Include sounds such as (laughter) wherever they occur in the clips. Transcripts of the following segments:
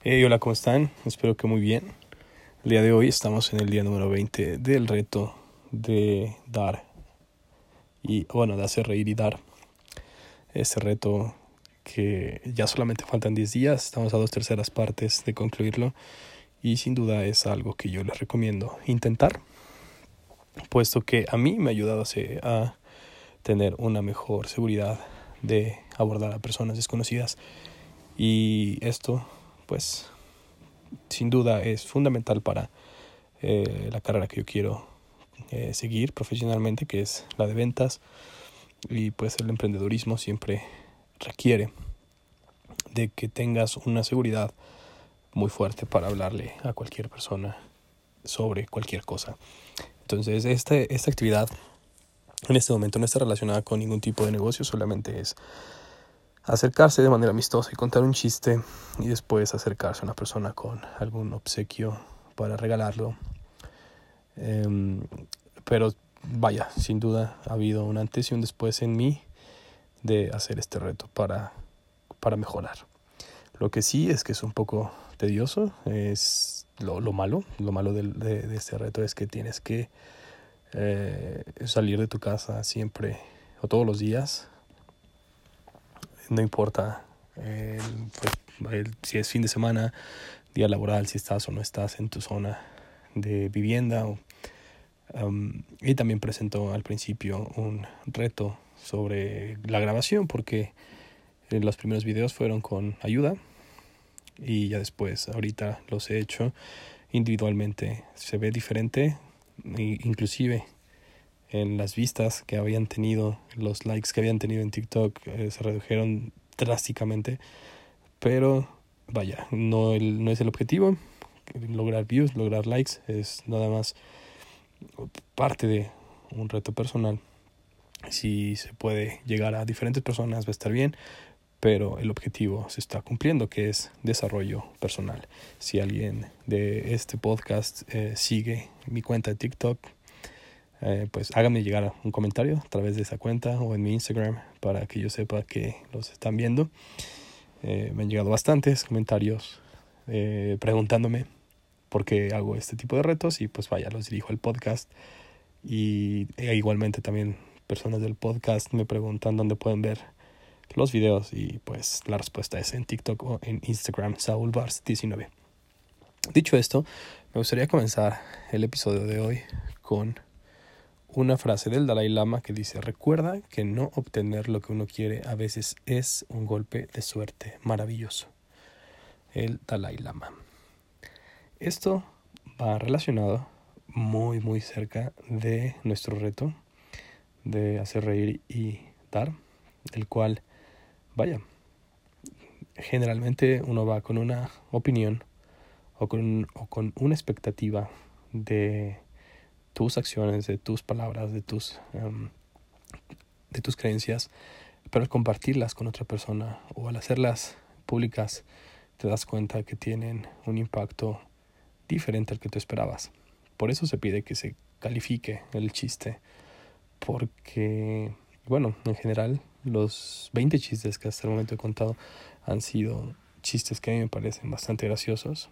Hey, hola, ¿cómo están? Espero que muy bien. El día de hoy estamos en el día número 20 del reto de dar y, bueno, de hacer reír y dar. Este reto que ya solamente faltan 10 días, estamos a dos terceras partes de concluirlo y sin duda es algo que yo les recomiendo intentar, puesto que a mí me ha ayudado a tener una mejor seguridad de abordar a personas desconocidas y esto pues sin duda es fundamental para eh, la carrera que yo quiero eh, seguir profesionalmente, que es la de ventas. Y pues el emprendedorismo siempre requiere de que tengas una seguridad muy fuerte para hablarle a cualquier persona sobre cualquier cosa. Entonces, este, esta actividad en este momento no está relacionada con ningún tipo de negocio, solamente es acercarse de manera amistosa y contar un chiste y después acercarse a una persona con algún obsequio para regalarlo. Em, pero vaya, sin duda ha habido un antes y un después en mí de hacer este reto para, para mejorar. Lo que sí es que es un poco tedioso, es lo, lo malo, lo malo de, este reto es que tienes que eh, salir de tu casa siempre o todos los días no importa pues, si es fin de semana, día laboral, si estás o no estás en tu zona de vivienda. Y también presentó al principio un reto sobre la grabación porque los primeros videos fueron con ayuda y ya después ahorita los he hecho individualmente se ve diferente inclusive en las vistas que habían tenido, los likes que habían tenido en TikTok eh, se redujeron drásticamente. Pero vaya, no, el, no es el objetivo. Lograr views, lograr likes es nada más parte de un reto personal. Si se puede llegar a diferentes personas va a estar bien, pero el objetivo se está cumpliendo, que es desarrollo personal. Si alguien de este podcast eh, sigue mi cuenta de TikTok, eh, pues háganme llegar un comentario a través de esa cuenta o en mi Instagram para que yo sepa que los están viendo. Eh, me han llegado bastantes comentarios eh, preguntándome por qué hago este tipo de retos y pues vaya, los dirijo al podcast. Y e igualmente también personas del podcast me preguntan dónde pueden ver los videos y pues la respuesta es en TikTok o en Instagram, SaulBars19. Dicho esto, me gustaría comenzar el episodio de hoy con una frase del Dalai Lama que dice, recuerda que no obtener lo que uno quiere a veces es un golpe de suerte maravilloso. El Dalai Lama. Esto va relacionado muy muy cerca de nuestro reto de hacer reír y dar, el cual, vaya, generalmente uno va con una opinión o con, o con una expectativa de tus acciones, de tus palabras, de tus, em, de tus creencias, pero al compartirlas con otra persona o al hacerlas públicas, te das cuenta que tienen un impacto diferente al que tú esperabas. Por eso se pide que se califique el chiste, porque, bueno, en general, los 20 chistes que hasta el momento he contado han sido chistes que a mí me parecen bastante graciosos,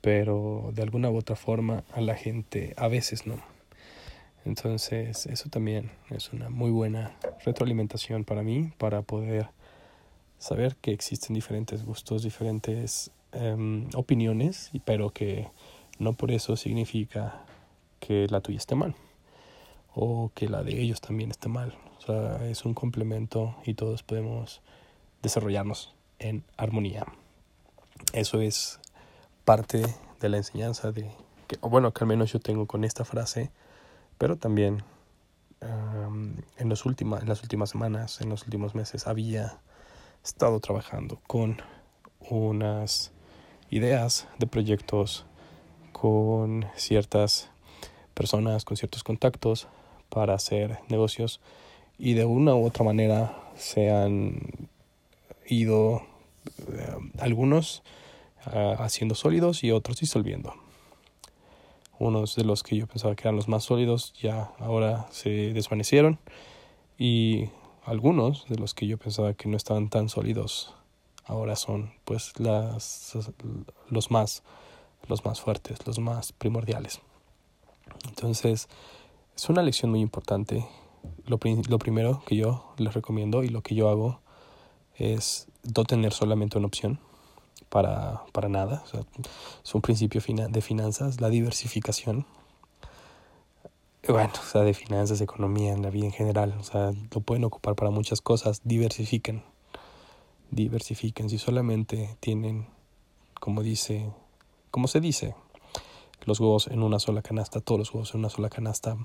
pero de alguna u otra forma a la gente a veces no. Entonces eso también es una muy buena retroalimentación para mí, para poder saber que existen diferentes gustos, diferentes um, opiniones, pero que no por eso significa que la tuya esté mal o que la de ellos también esté mal. O sea, es un complemento y todos podemos desarrollarnos en armonía. Eso es parte de la enseñanza de que, bueno, que al menos yo tengo con esta frase, pero también en, los las últimas semanas, en los últimos meses, había estado trabajando con unas ideas de proyectos con ciertas personas, con ciertos contactos para hacer negocios y de una u otra manera se han ido algunos Ah, haciendo sólidos y otros disolviendo. Unos de los que yo pensaba que eran los más sólidos ya ahora se desvanecieron y algunos de los que yo pensaba que no estaban tan sólidos ahora son pues las, los, más, los más fuertes, los más primordiales. Entonces, es una lección muy importante. Lo, lo primero que yo les recomiendo y lo que yo hago es no tener solamente una opción para, para nada. es un principio de finanzas, la diversificación. Bueno, o sea, de finanzas, economía, en la vida en general. O sea, lo pueden ocupar para muchas cosas. Diversifiquen. Diversifiquen. Si solamente tienen, como dice, como se dice, los huevos en una sola canasta, todos los huevos en una sola canasta,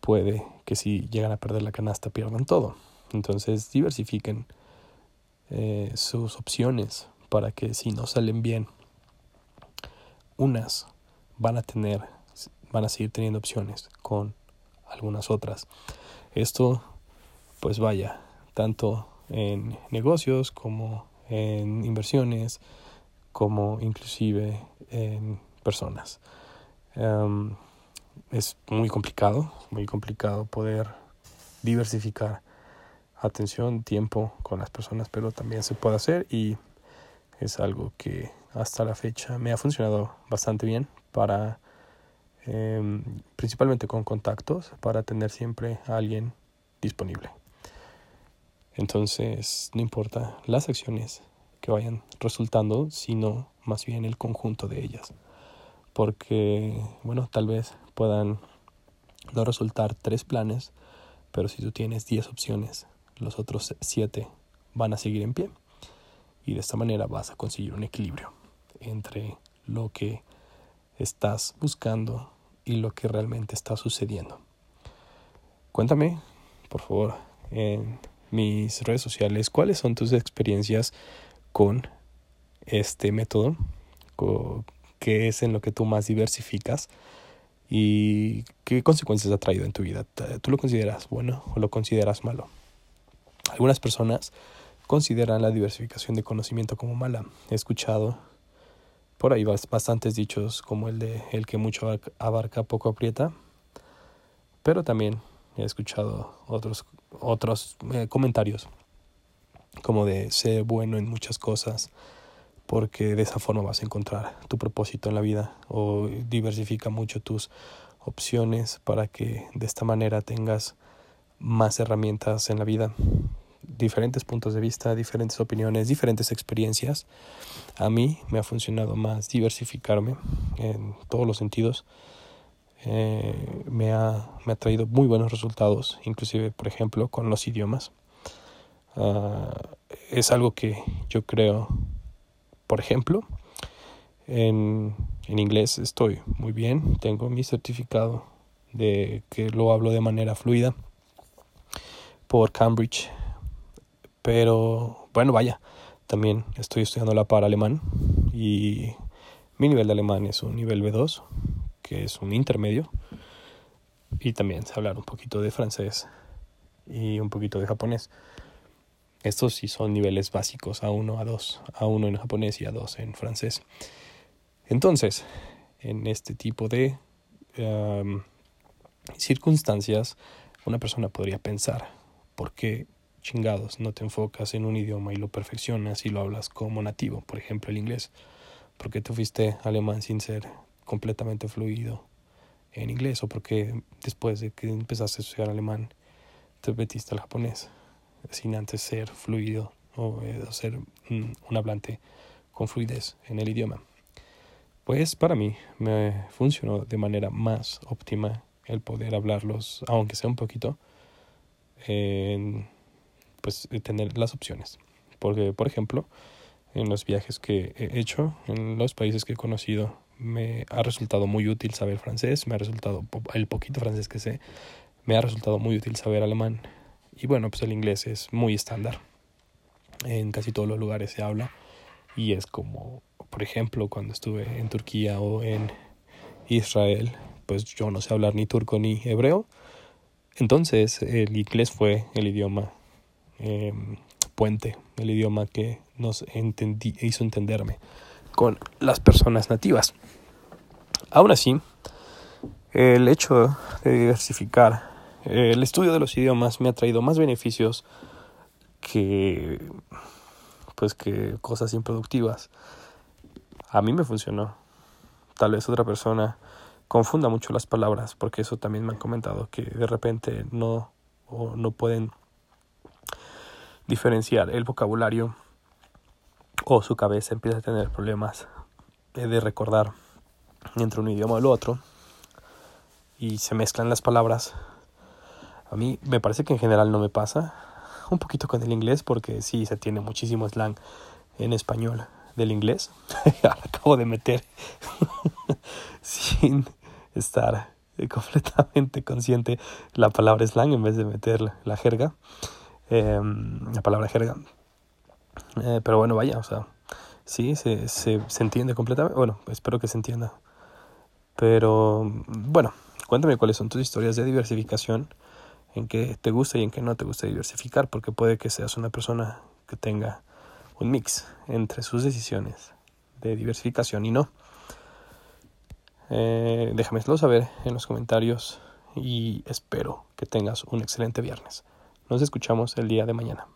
puede que si llegan a perder la canasta pierdan todo. Entonces diversifiquen eh, sus opciones para que si no salen bien, unas van a tener, van a seguir teniendo opciones con algunas otras. Esto, pues vaya, tanto en negocios como en inversiones, como inclusive en personas. Em, es muy complicado, muy complicado poder diversificar atención, tiempo con las personas, pero también se puede hacer y es algo que hasta la fecha me ha funcionado bastante bien para em, principalmente con contactos para tener siempre a alguien disponible. Entonces no importa las acciones que vayan resultando sino más bien el conjunto de ellas. Porque bueno tal vez puedan no resultar tres planes pero si tú tienes diez opciones los otros siete van a seguir en pie y de esta manera vas a conseguir un equilibrio entre lo que estás buscando y lo que realmente está sucediendo. Cuéntame, por favor, en mis redes sociales cuáles son tus experiencias con este método, qué es en lo que tú más diversificas y qué consecuencias ha traído en tu vida. ¿Tú lo consideras bueno o lo consideras malo? Algunas personas consideran la diversificación de conocimiento como mala. He escuchado por ahí bastantes dichos como el de el que mucho abarca poco aprieta, pero también he escuchado otros otros eh, comentarios como de ser bueno en muchas cosas porque de esa forma vas a encontrar tu propósito en la vida o diversifica mucho tus opciones para que de esta manera tengas más herramientas en la vida diferentes puntos de vista, diferentes opiniones, diferentes experiencias. A mí me ha funcionado más diversificarme en todos los sentidos. Eh, me, ha, me, ha, traído muy buenos resultados, inclusive, por ejemplo, con los idiomas. Uh, es algo que yo creo, por ejemplo, en, en inglés estoy muy bien, tengo mi certificado de que lo hablo de manera fluida por Cambridge pero bueno, vaya, también estoy estudiando la par alemán y mi nivel de alemán es un nivel B2, que es un intermedio. Y también sé hablar un poquito de francés y un poquito de japonés. Estos sí son niveles básicos, A1, A2, A1 en japonés y A2 en francés. Entonces, en este tipo de circunstancias, una persona podría pensar, ¿por qué chingados, no te enfocas en un idioma y lo perfeccionas y lo hablas como nativo, por ejemplo el inglés, porque tú fuiste alemán sin ser completamente fluido en inglés o porque después de que empezaste a estudiar alemán te metiste al japonés sin antes ser fluido o eh, ser un, hablante con fluidez en el idioma. Pues para mí me funcionó de manera más óptima el poder hablarlos, aunque sea un poquito, en pues eh, tener las opciones. Porque, por ejemplo, en los viajes que he hecho, en los países que he conocido, me ha resultado muy útil saber francés, me ha resultado el poquito francés que sé, me ha resultado muy útil saber alemán. Y bueno, pues el inglés es muy estándar. En casi todos los lugares se habla y es como, por ejemplo, cuando estuve en Turquía o en Israel, pues yo no sé hablar ni turco ni hebreo. Entonces el inglés fue el idioma eh, puente, el idioma que nos entendí, hizo entenderme con las personas nativas. Aún así, el hecho de diversificar el estudio de los idiomas me ha traído más beneficios que, pues que cosas improductivas. A mí me funcionó. Tal vez otra persona confunda mucho las palabras, porque eso también me han comentado, que de repente no, o no pueden diferenciar el vocabulario o su cabeza empieza a tener problemas de recordar entre un idioma o el otro y se mezclan las palabras. A mí me parece que en general no me pasa. Un poquito con el inglés porque sí se tiene muchísimo slang en español del inglés. (laughs) Acabo de meter (laughs) sin estar completamente consciente la palabra slang en vez de meter la jerga. Em, la palabra jerga. Eh, pero bueno, vaya, o sea, sí, se, se, se entiende completamente. Bueno, espero que se entienda. Pero bueno, cuéntame cuáles son tus historias de diversificación, en qué te gusta y en qué no te gusta diversificar, porque puede que seas una persona que tenga un mix entre sus decisiones de diversificación y no. Eh, déjamelo saber en los comentarios y espero que tengas un excelente viernes. Nos escuchamos el día de mañana.